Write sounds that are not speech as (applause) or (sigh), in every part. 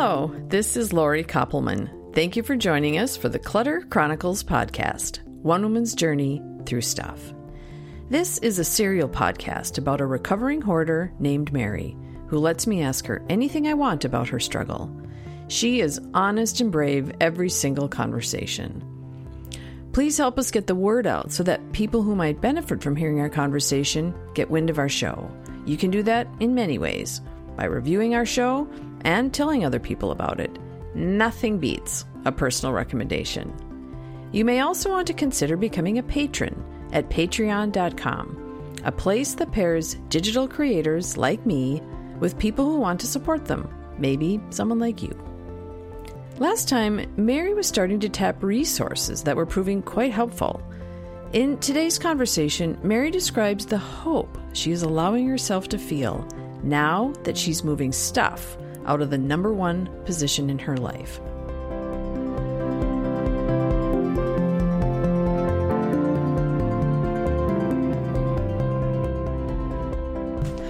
Hello, this is Lori Koppelman. Thank you for joining us for the Clutter Chronicles podcast One Woman's Journey Through Stuff. This is a serial podcast about a recovering hoarder named Mary who lets me ask her anything I want about her struggle. She is honest and brave every single conversation. Please help us get the word out so that people who might benefit from hearing our conversation get wind of our show. You can do that in many ways by reviewing our show and telling other people about it. Nothing beats a personal recommendation. You may also want to consider becoming a patron at patreon.com, a place that pairs digital creators like me with people who want to support them, maybe someone like you. Last time, Mary was starting to tap resources that were proving quite helpful. In today's conversation, Mary describes the hope she is allowing herself to feel now that she's moving stuff out of the number one position in her life.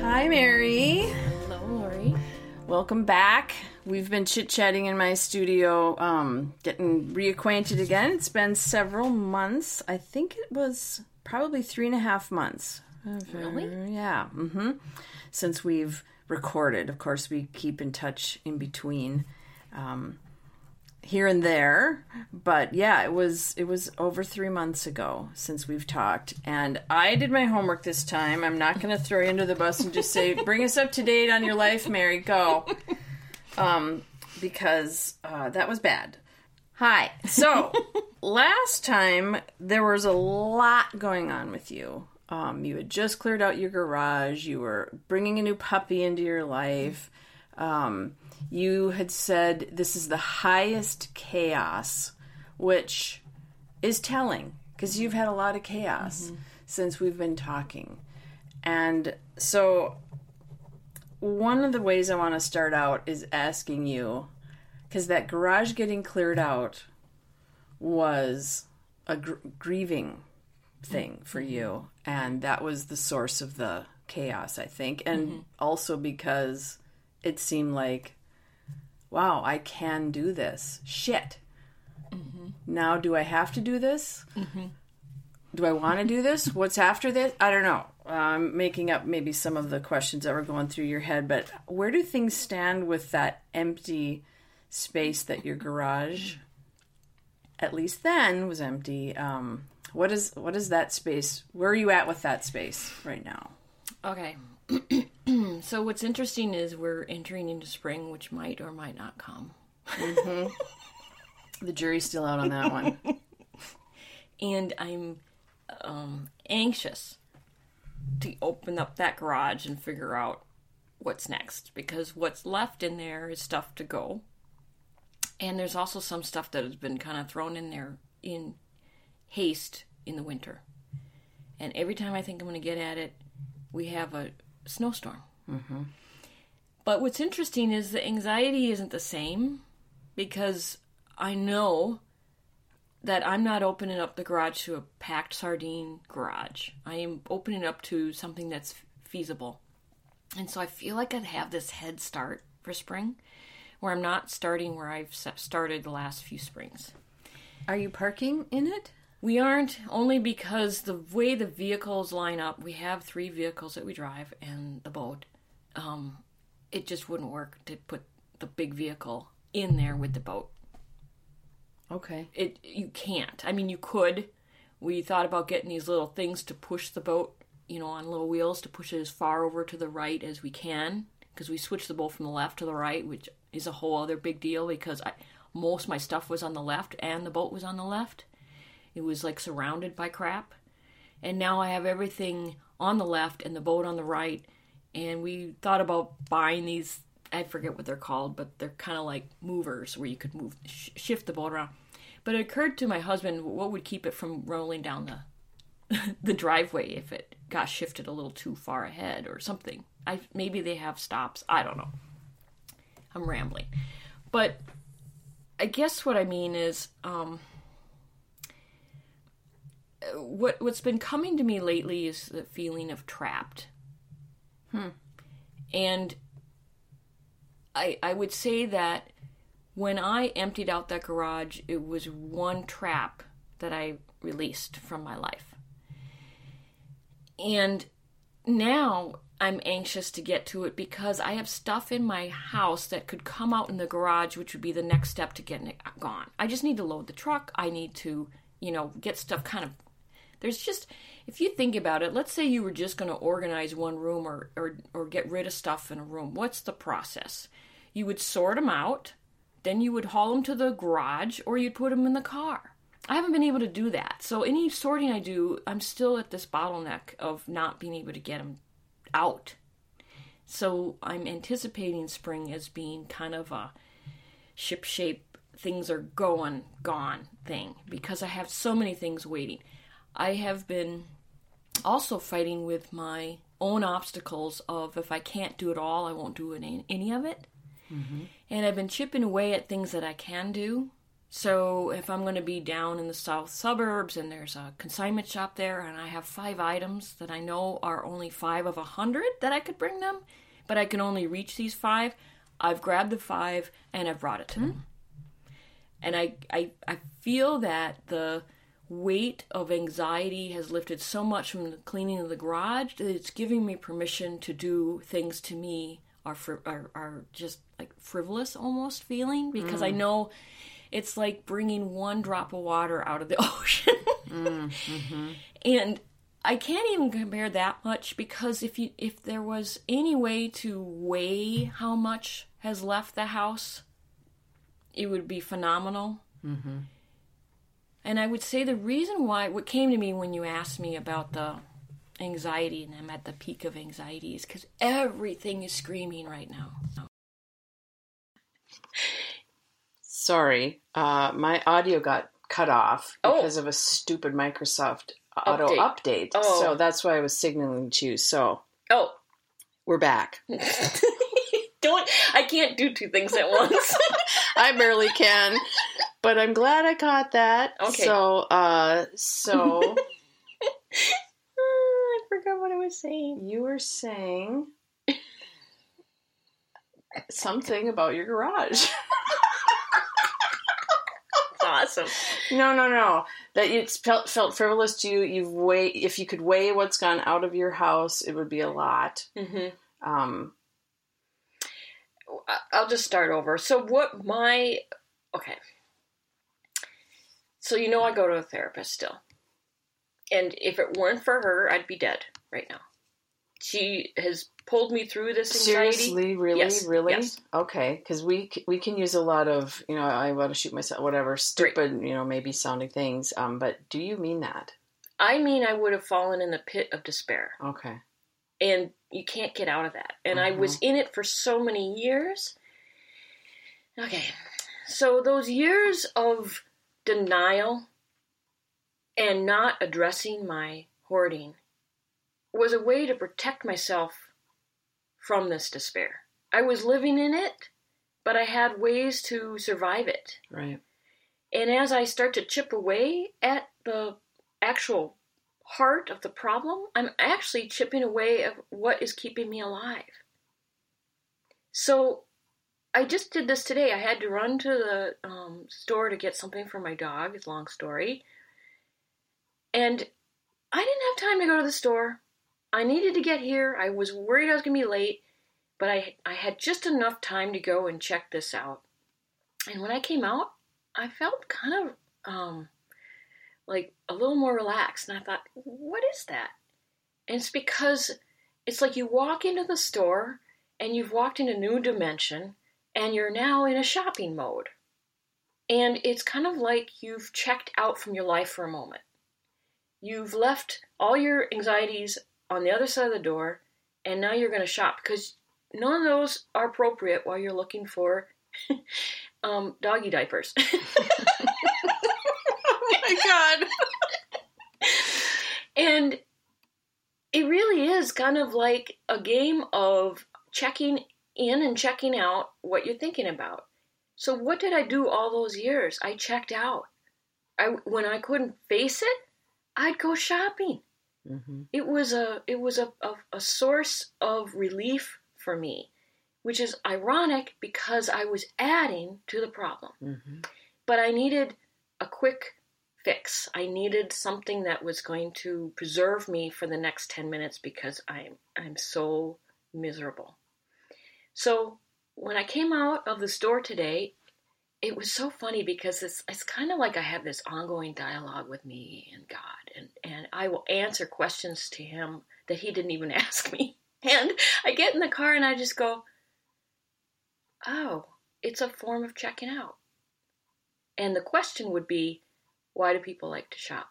Hi, Mary. Hello, Lori. Welcome back. We've been chit chatting in my studio, um, getting reacquainted again. It's been several months. I think it was probably three and a half months. Really? Yeah. Mm-hmm. Since we've recorded, of course, we keep in touch in between, um, here and there. But yeah, it was it was over three months ago since we've talked, and I did my homework this time. I'm not going to throw you under the bus and just say, (laughs) "Bring us up to date on your life, Mary." Go, um, because uh, that was bad. Hi. So (laughs) last time there was a lot going on with you. Um, you had just cleared out your garage. You were bringing a new puppy into your life. Um, you had said this is the highest chaos, which is telling because you've had a lot of chaos since we've been talking. And so, one of the ways I want to start out is asking you because that garage getting cleared out was a gr- grieving thing for you. And that was the source of the chaos i think. And mm-hmm. also because it seemed like wow i can do this. Shit. Mm-hmm. Now do i have to do this? Mm-hmm. Do i want to do this? What's after this? I don't know. I'm making up maybe some of the questions that were going through your head but where do things stand with that empty space that your garage at least then was empty um what is what is that space where are you at with that space right now Okay. (clears throat) so what's interesting is we're entering into spring, which might or might not come. the jury's still out on that one (laughs) And I'm um, anxious to open up that garage and figure out what's next because what's left in there is stuff to go. And there's also some stuff that has been kind of thrown in there in haste in the winter. And every time I think I'm going to get at it, we have a snowstorm. Mm-hmm. But what's interesting is the anxiety isn't the same because I know that I'm not opening up the garage to a packed sardine garage. I am opening up to something that's feasible. And so I feel like I'd have this head start for spring where I'm not starting where I've started the last few springs. are you parking in it We aren't only because the way the vehicles line up, we have three vehicles that we drive and the boat. Um, it just wouldn't work to put the big vehicle in there with the boat. okay It you can't. I mean, you could. We thought about getting these little things to push the boat, you know, on little wheels to push it as far over to the right as we can, because we switched the boat from the left to the right, which is a whole other big deal because I, most of my stuff was on the left and the boat was on the left. It was like surrounded by crap. And now I have everything on the left and the boat on the right. And we thought about buying these, I forget what they're called, but they're kind of like movers where you could move, sh- shift the boat around. But it occurred to my husband what would keep it from rolling down the (laughs) the driveway if it got shifted a little too far ahead or something. I maybe they have stops. I don't know. I'm rambling. But I guess what I mean is um what what's been coming to me lately is the feeling of trapped. Hmm. And I, I would say that when I emptied out that garage, it was one trap that I released from my life. And now I'm anxious to get to it because I have stuff in my house that could come out in the garage, which would be the next step to getting it gone. I just need to load the truck. I need to, you know, get stuff kind of. There's just, if you think about it, let's say you were just going to organize one room or, or, or get rid of stuff in a room. What's the process? You would sort them out, then you would haul them to the garage, or you'd put them in the car. I haven't been able to do that. So any sorting I do, I'm still at this bottleneck of not being able to get them out. So I'm anticipating spring as being kind of a ship shape, things are going, gone thing because I have so many things waiting. I have been also fighting with my own obstacles of if I can't do it all, I won't do any, any of it. Mm-hmm. And I've been chipping away at things that I can do so if I'm going to be down in the south suburbs and there's a consignment shop there and I have five items that I know are only five of a hundred that I could bring them, but I can only reach these five, I've grabbed the five and I've brought it to mm. them. And I, I, I feel that the weight of anxiety has lifted so much from the cleaning of the garage that it's giving me permission to do things to me are, are, are just like frivolous almost feeling because mm. I know it's like bringing one drop of water out of the (laughs) ocean. mm, hmm And I can't even compare that much because if you if there was any way to weigh how much has left the house, it would be phenomenal. Mm-hmm. And I would say the reason why what came to me when you asked me about the anxiety and I'm at the peak of anxiety is because everything is screaming right now. Sorry, uh, my audio got cut off oh. because of a stupid Microsoft auto update. update. Oh. So that's why I was signaling to you. So, oh, we're back. (laughs) (laughs) Don't I can't do two things at once. (laughs) I barely can, but I'm glad I caught that. Okay. So, uh, so (laughs) I forgot what I was saying. You were saying something about your garage (laughs) awesome. No, no, no. That it's felt felt frivolous to you. You've weigh if you could weigh what's gone out of your house, it would be a lot. Mm-hmm. Um, I'll just start over. So what my okay. So you know I go to a therapist still. And if it weren't for her, I'd be dead right now. She has pulled me through this anxiety. Seriously, really, yes. really, yes. okay. Because we we can use a lot of you know I want to shoot myself, whatever stupid you know maybe sounding things. Um, but do you mean that? I mean I would have fallen in the pit of despair. Okay. And you can't get out of that. And uh-huh. I was in it for so many years. Okay. So those years of denial and not addressing my hoarding was a way to protect myself from this despair. I was living in it, but I had ways to survive it. Right. And as I start to chip away at the actual heart of the problem, I'm actually chipping away at what is keeping me alive. So I just did this today. I had to run to the um, store to get something for my dog. It's a long story. And I didn't have time to go to the store. I needed to get here. I was worried I was going to be late, but I, I had just enough time to go and check this out. And when I came out, I felt kind of um, like a little more relaxed. And I thought, what is that? And it's because it's like you walk into the store and you've walked in a new dimension and you're now in a shopping mode. And it's kind of like you've checked out from your life for a moment. You've left all your anxieties on the other side of the door, and now you're going to shop because none of those are appropriate while you're looking for (laughs) um, doggy diapers. (laughs) oh my god. (laughs) and it really is kind of like a game of checking in and checking out what you're thinking about. So what did I do all those years? I checked out. I when I couldn't face it, I'd go shopping. Mm-hmm. It was a it was a, a, a source of relief for me. which is ironic because I was adding to the problem. Mhm. But I needed a quick fix. I needed something that was going to preserve me for the next 10 minutes because I'm I'm so miserable. So when I came out of the store today, it was so funny because it's it's kind of like I have this ongoing dialogue with me and God and and I will answer questions to him that he didn't even (laughs) ask me. And I get in the car and I just go, "Oh, it's a form of checking out." And the question would be, why do people like to shop?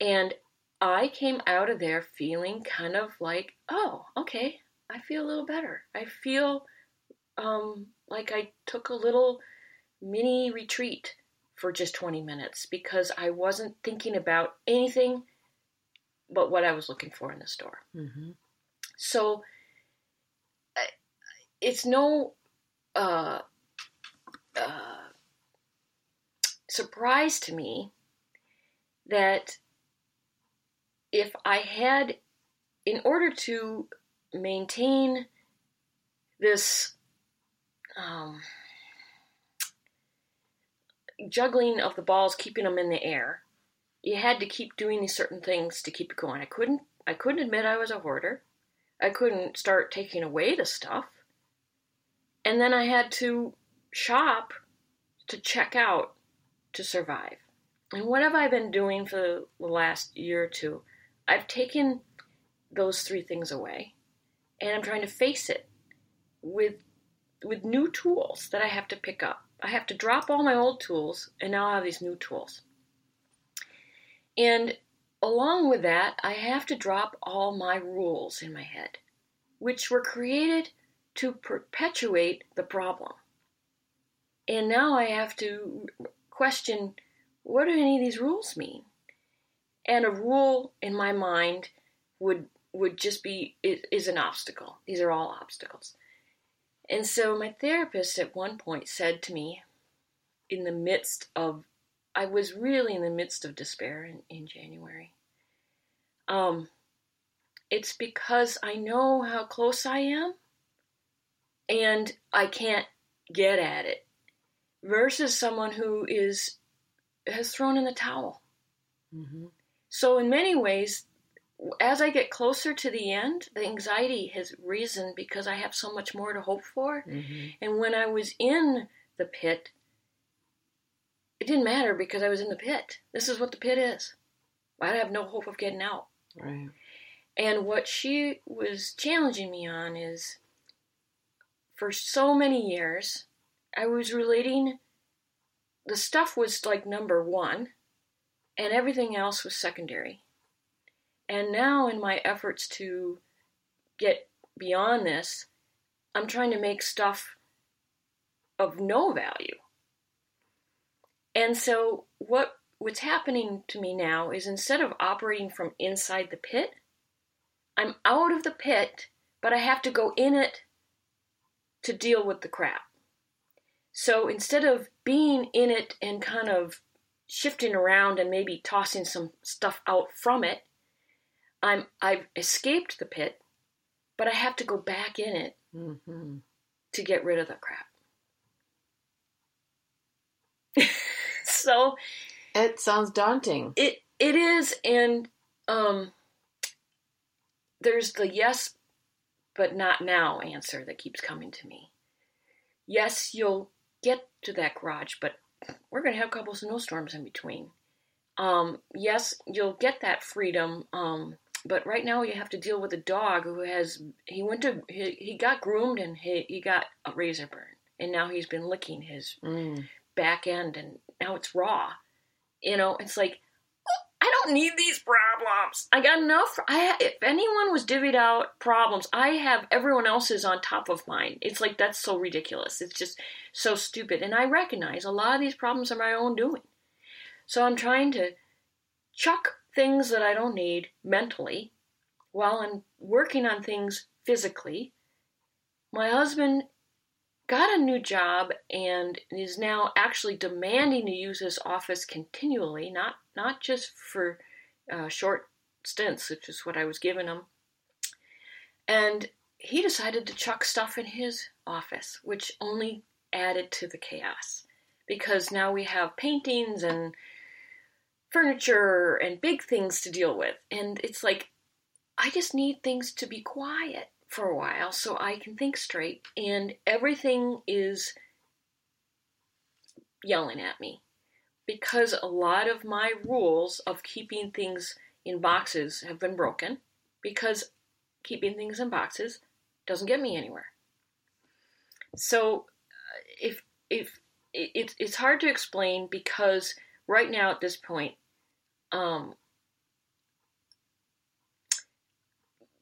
And I came out of there feeling kind of like, oh, okay, I feel a little better. I feel um, like I took a little mini retreat for just 20 minutes because I wasn't thinking about anything but what I was looking for in the store. Mhm. So I- it's no uh, uh, surprise to me that if I had, in order to maintain this um, juggling of the balls, keeping them in the air, you had to keep doing these certain things to keep it going. I couldn't. I couldn't admit I was a hoarder. I couldn't start taking away the stuff. And then I had to shop to check out to survive. And what have I been doing for the last year or two? I've taken those three things away and I'm trying to face it with with new tools that I have to pick up. I have to drop all my old tools and now I have these new tools. And along with that, I have to drop all my rules in my head, which were created to perpetuate the problem. And now I have to question what do any of these rules mean? And a rule in my mind would would just be is, an obstacle. These are all obstacles. And so my therapist at one point said to me in the midst of I was really in the midst of despair in, in January. Um, it's because I know how close I am and I can't get at it versus someone who is has thrown in the towel. Mhm. So in many ways as I get closer to the end, the anxiety has risen because I have so much more to hope for. Mhm. And when I was in the pit, it didn't matter because I was in the pit. This is what the pit is. I have no hope of getting out. Right. And what she was challenging me on is for so many years, I was relating the stuff was like number one, and everything else was secondary. And now, in my efforts to get beyond this, I'm trying to make stuff of no value. And so, what what's happening to me now is instead of operating from inside the pit, I'm out of the pit, but I have to go in it to deal with the crap. So instead of being in it and kind of shifting around and maybe tossing some stuff out from it, I'm I've escaped the pit, but I have to go back in it Mhm. to get rid of the crap. (laughs) so It sounds daunting. it it is and um there's the yes but not now answer that keeps coming to me yes you'll get to that garage but we're going to have a couple snowstorms in between um yes you'll get that freedom um but right now you have to deal with a dog who has he went to he, he got groomed and he, he got a razor burn and now he's been licking his Mm. back end and now it's raw. You know, it's like I don't need these problems. I got enough. I if anyone was divvied out problems, I have everyone else's on top of mine. It's like that's so ridiculous. It's just so stupid. And I recognize a lot of these problems are my own doing. So I'm trying to chuck things that I don't need mentally while I'm working on things physically. My husband got a new job and is now actually demanding to use his office continually, not not just for uh, short stints, which is what I was giving him. And he decided to chuck stuff in his office, which only added to the chaos because now we have paintings and furniture and big things to deal with. And it's like, I just need things to be quiet for a while so I can think straight. And everything is yelling at me because a lot of my rules of keeping things in boxes have been broken because keeping things in boxes doesn't get me anywhere. So uh, if if it, it's hard to explain because right now at this point, um,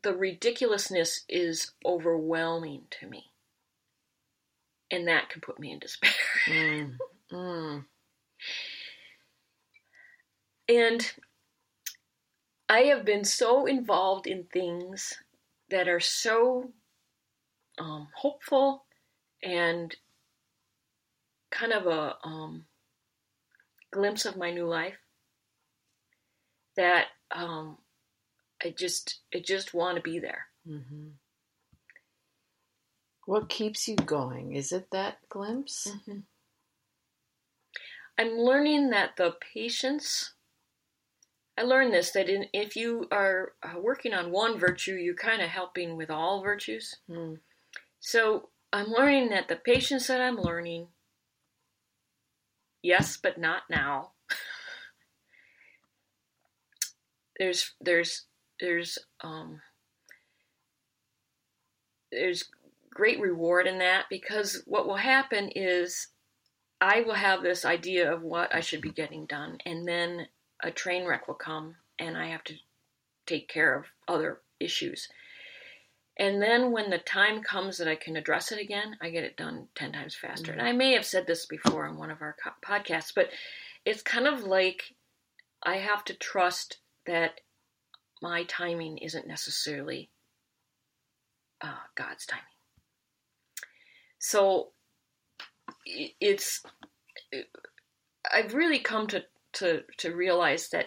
the ridiculousness is overwhelming to me, and that can put me in despair. (laughs) mm, mm. And I have been so involved in things that are so um, hopeful and kind of a um, glimpse of my new life that um, I just I just want to be there. Mm-hmm. What keeps you going? Is it that glimpse? Mm-hmm. I'm learning that the patience. I learned this that in, if you are uh, working on one virtue, you're kind of helping with all virtues. Mm. So I'm learning that the patience that I'm learning yes, but not now. There's there's there's um there's great reward in that because what will happen is I will have this idea of what I should be getting done, and then a train wreck will come, and I have to take care of other issues. And then when the time comes that I can address it again, I get it done 10 times faster. Mm-hmm. And I may have said this before on one of our podcasts, but it's kind of like I have to trust that my timing isn't necessarily uh, God's timing. So it's, I've really come to, to, to realize that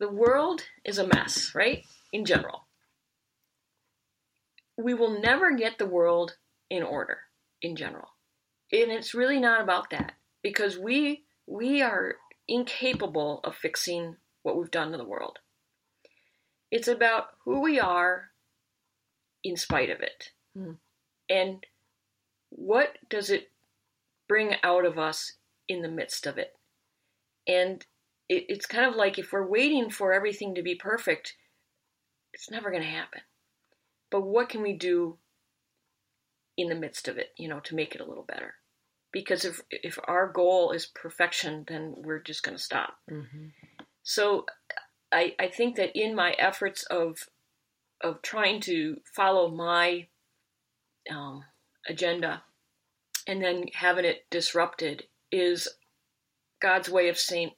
the world is a mess, right? In general we will never get the world in order in general. And it's really not about that because we we are incapable of fixing what we've done to the world. It's about who we are in spite of it. Mm. And what does it bring out of us in the midst of it? And it, it's kind of like if we're waiting for everything to be perfect, it's never going to happen but what can we do in the midst of it, you know, to make it a little better? Because if if our goal is perfection, then we're just going to stop. Mm-hmm. So, I I think that in my efforts of of trying to follow my um, agenda and then having it disrupted is God's way of saying,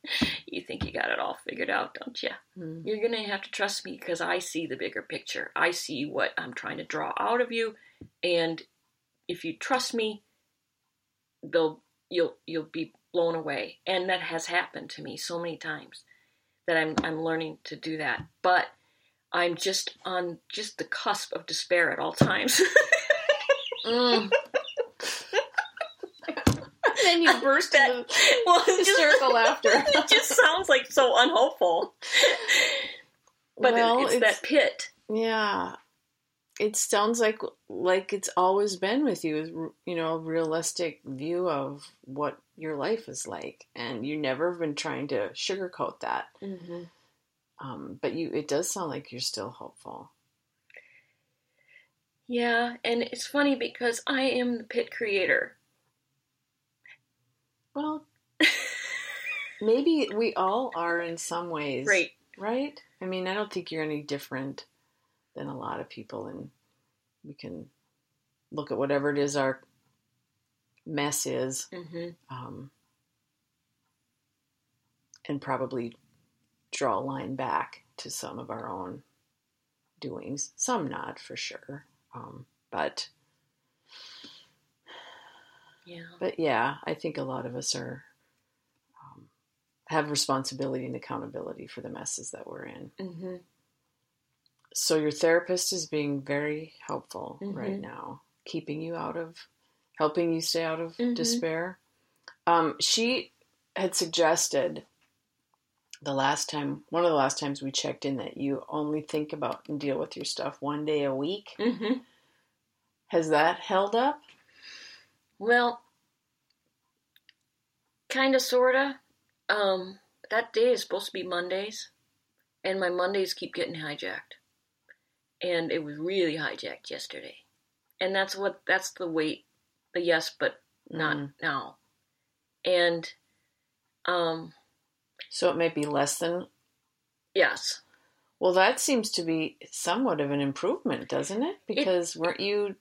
(laughs) You think you got it all figured out, don't you? Mm. You're going to have to trust me because I see the bigger picture. I see what I'm trying to draw out of you. And if you trust me, they'll, you'll, you'll be blown away. And that has happened to me so many times that I'm, I'm learning to do that. But I'm just on just the cusp of despair at all times. (laughs) mm (laughs) then you burst that, into well, hysterical laughter. (laughs) it just sounds like so unhopeful. But well, it, it's, it's that pit. Yeah, it sounds like like it's always been with you. You know, a realistic view of what your life is like, and you never been trying to sugarcoat that. Mm-hmm. Um, but you, it does sound like you're still hopeful. Yeah, and it's funny because I am the pit creator. Well, (laughs) maybe we all are in some ways. Right. Right? I mean, I don't think you're any different than a lot of people, and we can look at whatever it is our mess is mm-hmm. um, and probably draw a line back to some of our own doings. Some not, for sure. Um, but yeah. But yeah, I think a lot of us are um, have responsibility and accountability for the messes that we're in. Mm-hmm. So your therapist is being very helpful Mhm. right now, keeping you out of, helping you stay out of Mhm. despair. Um, she had suggested the last time, one of the last times we checked in, that you only think about and deal with your stuff one day a week. Mm-hmm. Has that held up? Well, kind of, sorta. Um, that day is supposed to be Mondays, and my Mondays keep getting hijacked, and it was really hijacked yesterday, and that's what that's the weight, the yes, but not Mm. now, and um, So it may be less than. yes, Well, that seems to be somewhat of an improvement, doesn't it? Because weren't you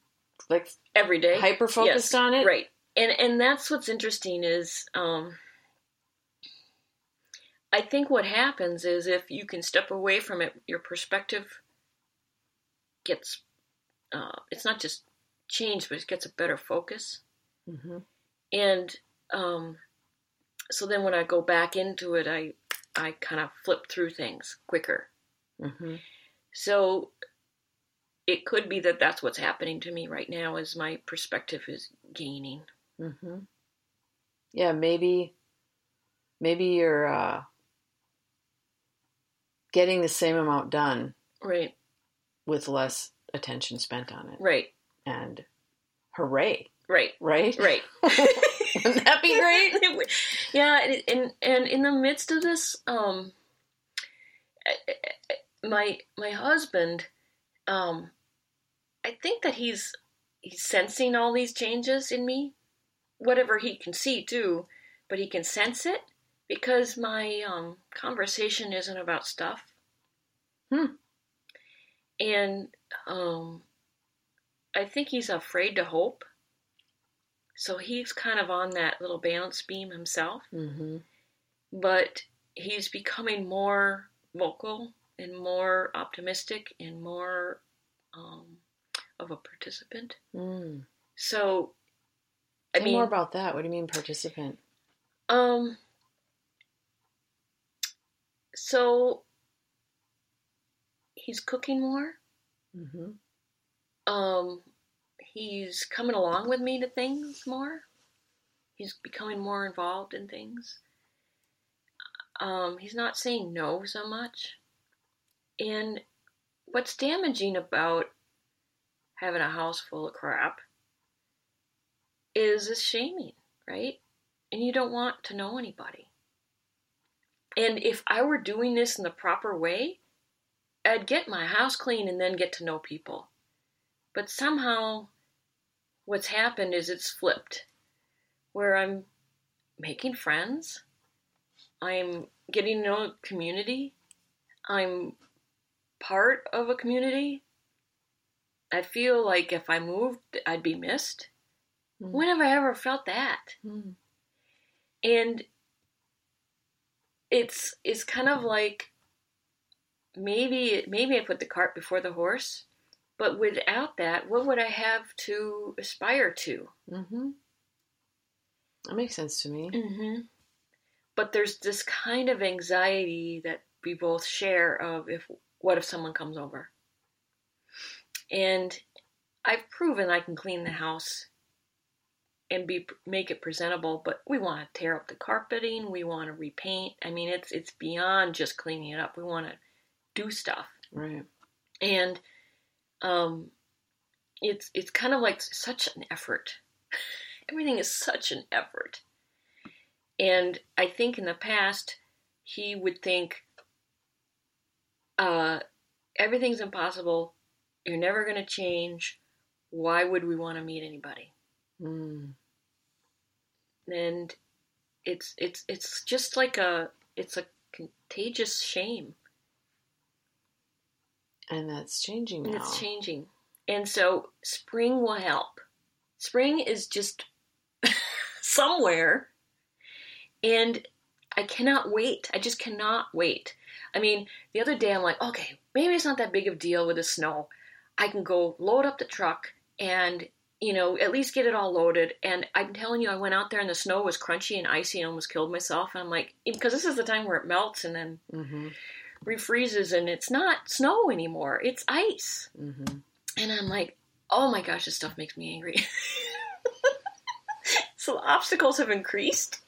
like every day, hyper focused Yes, on it? right and and that's what's interesting is um i think what happens is if you can step away from it your perspective gets uh it's not just changed but it gets a better focus. Hmm and um so then when i go back into it i i kind of flip through things quicker. Hmm so it could be that that's what's happening to me right now is my perspective is gaining. Hmm Yeah, maybe, maybe you're uh, getting the same amount done. Right with less attention spent on it. right And hooray, right right? right (laughs) Wouldn't that be great? (laughs) Yeah, and, and and in the midst of this, um, my my husband, um, I think that he's he's sensing all these changes in me, whatever he can see too, but he can sense it because my um conversation isn't about stuff. Hmm. And um, I think he's afraid to hope. So he's kind of on that little balance beam himself, hmm but he's becoming more vocal and more optimistic and more um, of a participant. Mm. So, I mean, more about that. What do you mean, participant? um, so he's cooking more. hmm Um, he's coming along with me to things more. He's becoming more involved in things. Um, he's not saying no so much. And what's damaging about having a house full of crap is this shaming, right? And you don't want to know anybody. And if I were doing this in the proper way, I'd get my house clean and then get to know people. But somehow, what's happened is it's flipped, where I'm making friends, I'm getting to know a community, I'm part of a community. I feel like if I moved, I'd be missed. Mm. When have I ever felt that? Mm. and it's it's kind of like maybe maybe I put the cart before the horse, but without that, what would I have to aspire to? hmm That makes sense to me. Mm-hmm. But there's this kind of anxiety that we both share of if what if someone comes over, and I've proven I can clean the house and be make it presentable but we want to tear up the carpeting we want to repaint i mean it's it's beyond just cleaning it up we want to do stuff. Right. and um it's it's kind of like such an effort. (laughs) Everything is such an effort. And i think in the past he would think uh everything's impossible. You're never going to change. Why would we want to meet anybody? Mm. and it's it's it's just like a it's a contagious shame And that's changing and now. it's changing. And so spring will help. Spring is just (laughs) somewhere. And i cannot wait. I just cannot wait. I mean the other day i'm like okay maybe it's not that big of a deal with the snow. I can go load up the truck and you know at least get it all loaded. And i'm telling you i went out there and the snow was crunchy and icy and almost killed myself. And i'm like because this is the time where it melts and then hmm refreezes and it's not snow anymore; it's ice. hmm And I'm like, oh my gosh, this stuff makes me angry. (laughs) so the obstacles have increased.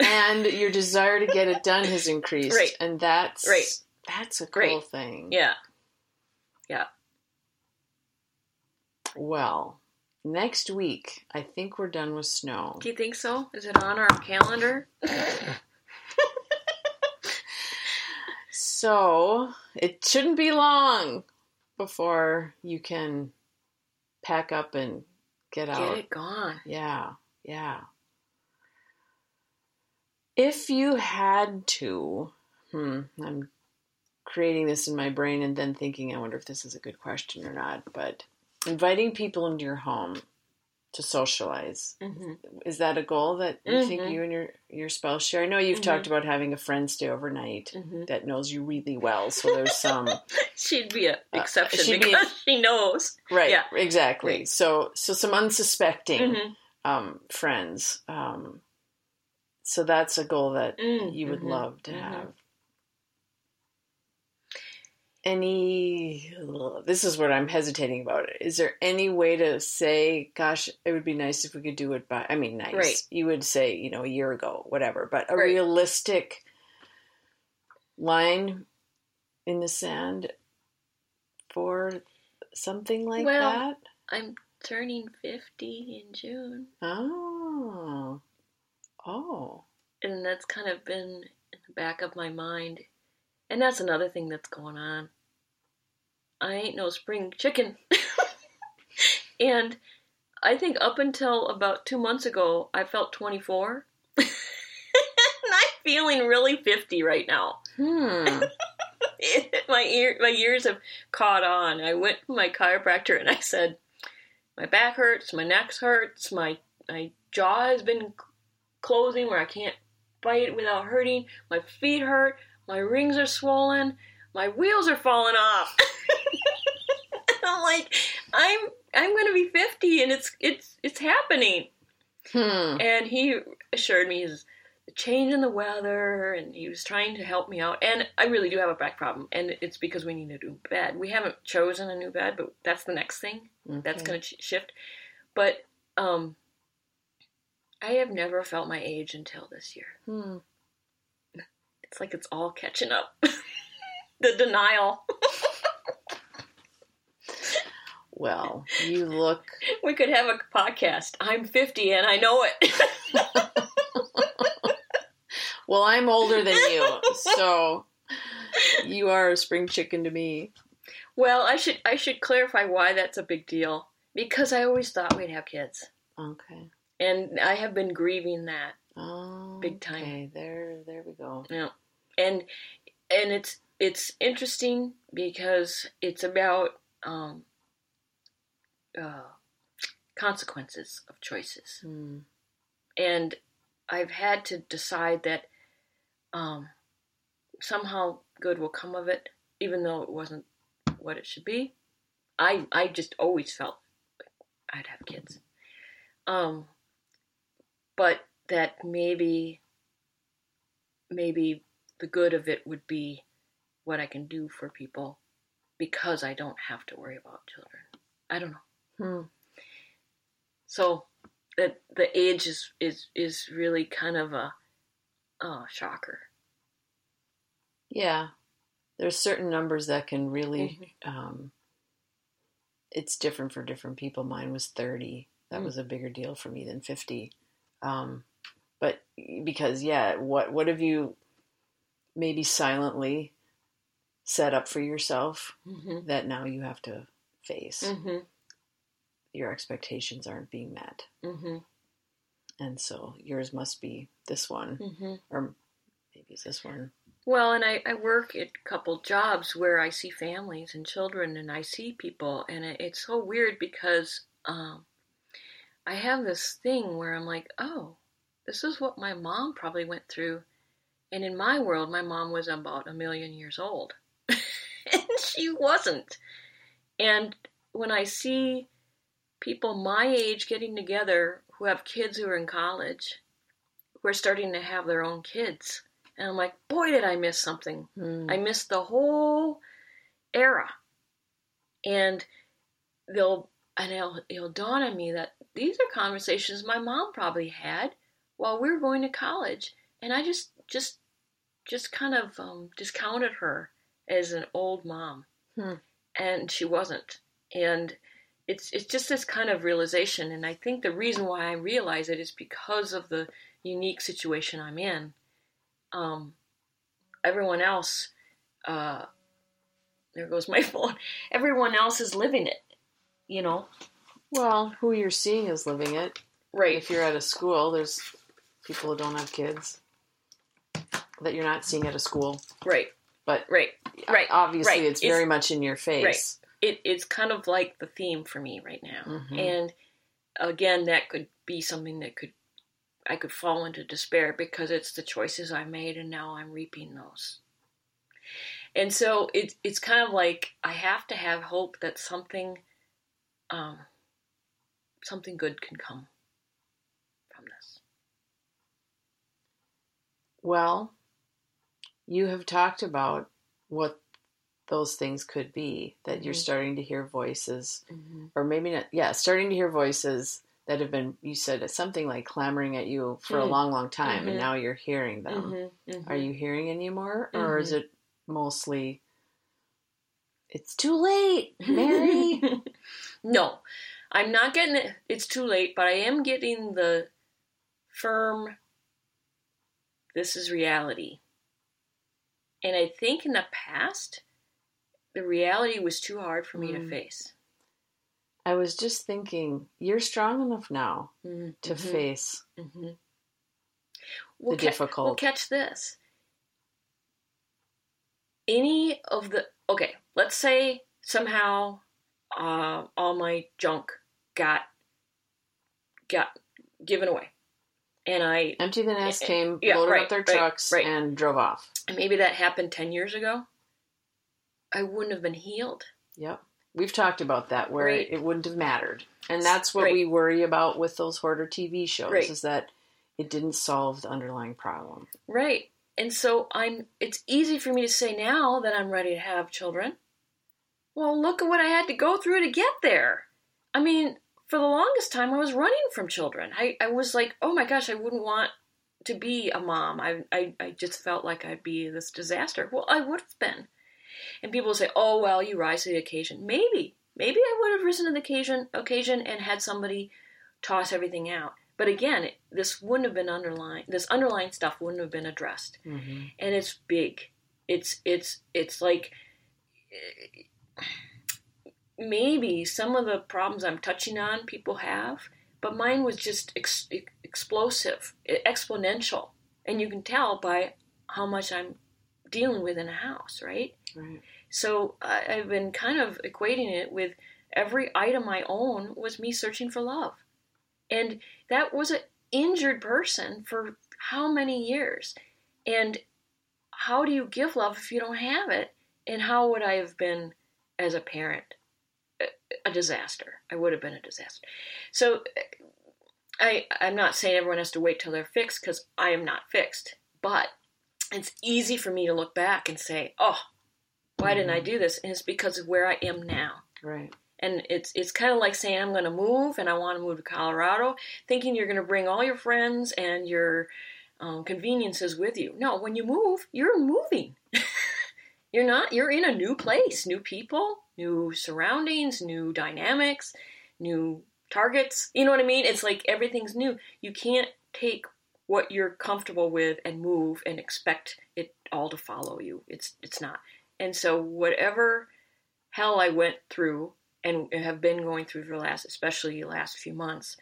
And your desire to get it done has increased, Right. and that's Right. That's a cool thing. Yeah. Yeah. Well, next week I think we're done with snow. Do you think so? Is it on our calendar? (laughs) So it shouldn't be long before you can pack up and get out. Get it gone. Yeah, yeah. If you had to, hmm, I'm creating this in my brain and then thinking, I wonder if this is a good question or not, but inviting people into your home to socialize. hmm Is that a goal that you think Mhm. you and your, your spouse share? I know you've Mhm. talked about having a friend stay overnight hmm that knows you really well, so there's some (laughs) She'd be an Uh, exception she'd be- because (laughs) she knows. right, Yeah. exactly. Right. So so some unsuspecting Mhm. um, friends. Um, so that's a goal that Mm, you would mhm, love to have. Any, this is what I'm hesitating about. Is there any way to say, gosh, it would be nice if we could do it by, I mean, nice. Right. You would say, you know, a year ago, whatever, but a Right. realistic line in the sand for something like Well- that? I'm turning 50 in June, Oh. Oh. and that's kind of been in the back of my mind. And that's another thing that's going on. I ain't no spring chicken. (laughs) and I think up until about two months ago, I felt 24. (laughs) and I'm feeling really 50 right now. Hmm. (laughs) my ear, my ears have caught on. I went to my chiropractor and I said, my back hurts, my neck hurts, my my jaw has been closing where I can't bite without hurting. My feet hurt, my rings are swollen, my wheels are falling off. (laughs) I'm like, I'm I'm gonna be 50 and it's it's it's happening. Hmm. And he assured me the change in the weather and he was trying to help me out. And I really do have a back problem. And it's because we need a new bed. We haven't chosen a new bed, but that's the next thing. That's going to ch- shift. But um, I have never felt my age until this year. Hmm. It's like it's all catching up. (laughs) the denial. (laughs) Well, you look. (laughs) We could have a podcast. I'm 50 and I know it. Well, I'm older than you, so you are a spring chicken to me. well, I should I should clarify why that's a big deal because I always thought we'd have kids. Okay. and I have been grieving that. Oh, Big time. Okay, there, there we go. Yeah, and and it's it's interesting because it's about um, uh, consequences of choices, Hmm. and I've had to decide that um, somehow good will come of it, even though it wasn't what it should be. I I just always felt I'd have kids. Um, but that maybe maybe the good of it would be what I can do for people because I don't have to worry about children. I don't know. Hmm. So that the age is is is really kind of a oh shocker. Yeah, there's certain numbers that can really. Mm-hmm. Um, it's different for different people. Mine was 30. That Mm. was a bigger deal for me than 50. Um, but because yeah, what what have you maybe silently set up for yourself Mm-hmm. that now you have to face? Mm-hmm. Your expectations aren't being met, Mm-hmm. and so yours must be this one, Mm-hmm. or maybe it's this one. Well, and I, I work at a couple jobs where I see families and children and I see people, and it, it's so weird because um, I have this thing where I'm like, oh, this is what my mom probably went through. And in my world, my mom was about a million years old. (laughs) and she wasn't. And when I see people my age getting together who have kids who are in college, who are starting to have their own kids, And I'm like, boy, did I miss something. Mm. I missed the whole era. And they'll and it'll, it'll dawn on me that these are conversations my mom probably had while we were going to college, and I just just just kind of um, discounted her as an old mom, Hmm. and she wasn't. And it's it's just this kind of realization, and I think the reason why I realize it is because of the unique situation I'm in. Um, everyone else, uh, there goes my (laughs) phone. Everyone else is living it, you know. Well, who you're seeing is living it. Right. If you're at a school, there's people who don't have kids that you're not seeing at a school. Right. But Right. Right. obviously, right. it's very much in your face. it, it's kind of like the theme for me right now. Mhm. And again, that could be something that could I could fall into despair because it's the choices I made and now I'm reaping those. And so it's it's kind of like I have to have hope that something um something good can come from this. Well, you have talked about what those things could be that you're Mhm. starting to hear voices, Mm-hmm. or maybe not, yeah, starting to hear voices that have been, you said something like clamoring at you for a Mm. long, long time, and now you're hearing them. Mm-hmm. Are you hearing any more, or is it mostly, it's too late, Mary? (laughs) no, I'm not getting it. It's too late, but I am getting the firm. This is reality. And I think in the past, the reality was too hard for me to Mm. face. I was just thinking, you're strong enough now Mm-hmm. to face Mm-hmm. the difficult. Well, catch this. Any of the okay, let's say somehow uh, all my junk got got given away, and I Empty the nest eh, eh, came, Yeah, loaded right, up their trucks, right. and drove off. and maybe that happened ten years ago. I wouldn't have been healed. Yep. We've talked about that where it wouldn't have mattered. And that's what we worry about with those hoarder TV shows is that it didn't solve the underlying problem. Right. And so I'm it's easy for me to say now that I'm ready to have children. Well, look at what I had to go through to get there. I mean, for the longest time I was running from children. I, I was like, oh my gosh, I wouldn't want to be a mom. I, I, I just felt like I'd be this disaster. Well, I would have been. And people say, oh, well, you rise to the occasion. Maybe. Maybe I would have risen to the occasion, occasion and had somebody toss everything out. But again, it, this wouldn't have been underlying. This underlying stuff wouldn't have been addressed, Mm-hmm. and it's big. It's it's it's like maybe some of the problems I'm touching on people have, but mine was just ex- explosive, exponential, and you can tell by how much I'm dealing with in a house, right? Right. So I, I've been kind of equating it with every item I own was me searching for love. And that was an injured person for how many years? And how do you give love if you don't have it? And how would I have been as a parent? A- disaster. I would have been a disaster. So I, I'm not saying everyone has to wait till they're fixed because I am not fixed. But it's easy for me to look back and say, oh, why didn't I do this? And it's because of where I am now. Right. And it's it's kind of like saying I'm going to move and I want to move to Colorado, thinking you're going to bring all your friends and your um, conveniences with you. No, when you move, you're moving. (laughs) you're not. You're in a new place, new people, new surroundings, new dynamics, new targets. You know what I mean? It's like everything's new. You can't take what you're comfortable with and move and expect it all to follow you. It's it's not. And so whatever hell I went through and have been going through for the last, especially the last few months,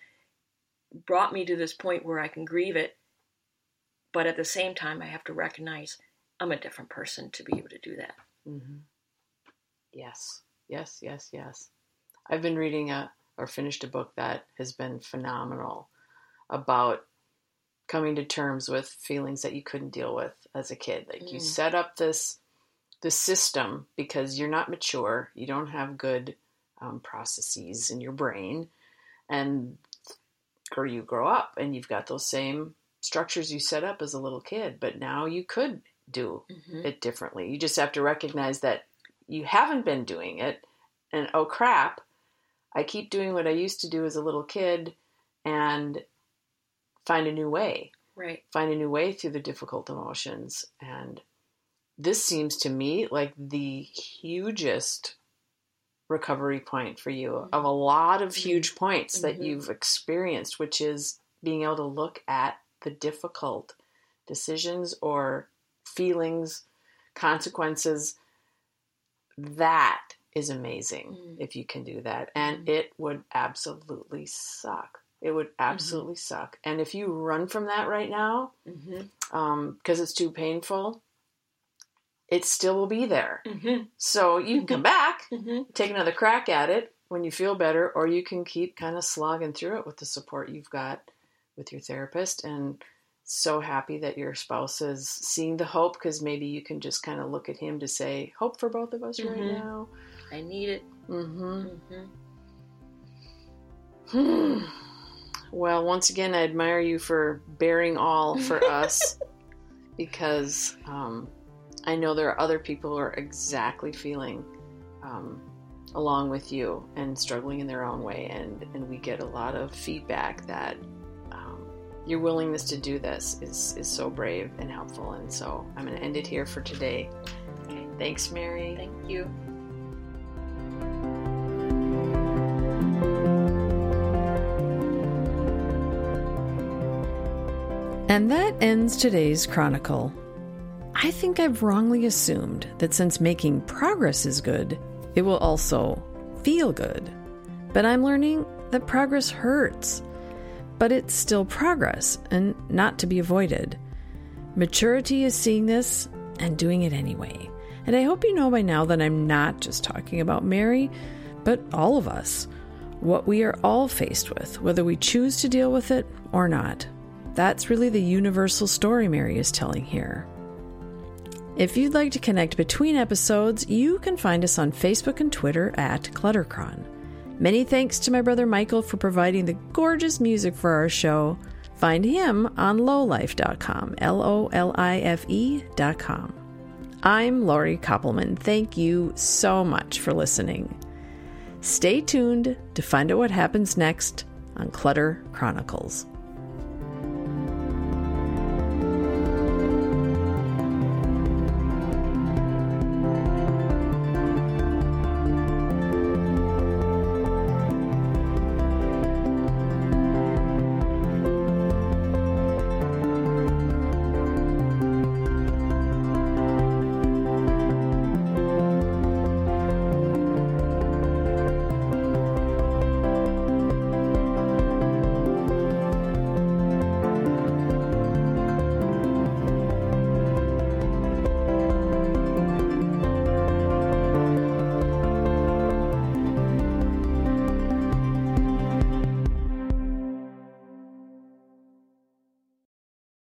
brought me to this point where I can grieve it. But at the same time, I have to recognize I'm a different person to be able to do that. Mm-hmm. Yes. Yes. Yes. Yes. I've been reading a or finished a book that has been phenomenal about coming to terms with feelings that you couldn't deal with as a kid. Like you Mm. set up this the system because you're not mature, you don't have good um, processes in your brain, and or you grow up and you've got those same structures you set up as a little kid, but now you could do Mm-hmm. it differently. You just have to recognize that you haven't been doing it, and oh crap, I keep doing what I used to do as a little kid, and find a new way. Right. Find a new way through the difficult emotions. And this seems to me like the hugest recovery point for you of a lot of huge points that Mhm. you've experienced, which is being able to look at the difficult decisions or feelings, consequences. That is amazing Mm. if you can do that. And Mhm. it would absolutely suck. It would absolutely suck. And if you run from that right now, Mm-hmm. because it's too painful, it still will be there. Mm-hmm. So you can come back, Mm-hmm. take another crack at it when you feel better, or you can keep kind of slogging through it with the support you've got with your therapist. And so happy that your spouse is seeing the hope because maybe you can just kind of look at him to say, Hope for both of us right Mhm. now. I need it. Mm-hmm. Mm-hmm. (sighs) Well, once again, I admire you for bearing all for us (laughs) because um, I know there are other people who are exactly feeling um, along with you and struggling in their own way. And, and we get a lot of feedback that your willingness to do this is, is so brave and helpful. And so I'm going to end it here for today. Okay. Thanks, Mary. Thank you. And that ends today's Chronicle. I think I've wrongly assumed that since making progress is good, it will also feel good. But I'm learning that progress hurts. But it's still progress and not to be avoided. Maturity is seeing this and doing it anyway. And I hope you know by now that I'm not just talking about Mary, but all of us. What we are all faced with, whether we choose to deal with it or not. That's really the universal story Mary is telling here. If you'd like to connect between episodes, you can find us on Facebook and Twitter at Cluttercron. Many thanks to my brother Michael for providing the gorgeous music for our show. Find him on lolife.com, L O L I F E.com. I'm Lori Koppelman. Thank you so much for listening. Stay tuned to find out what happens next on Clutter Chronicles.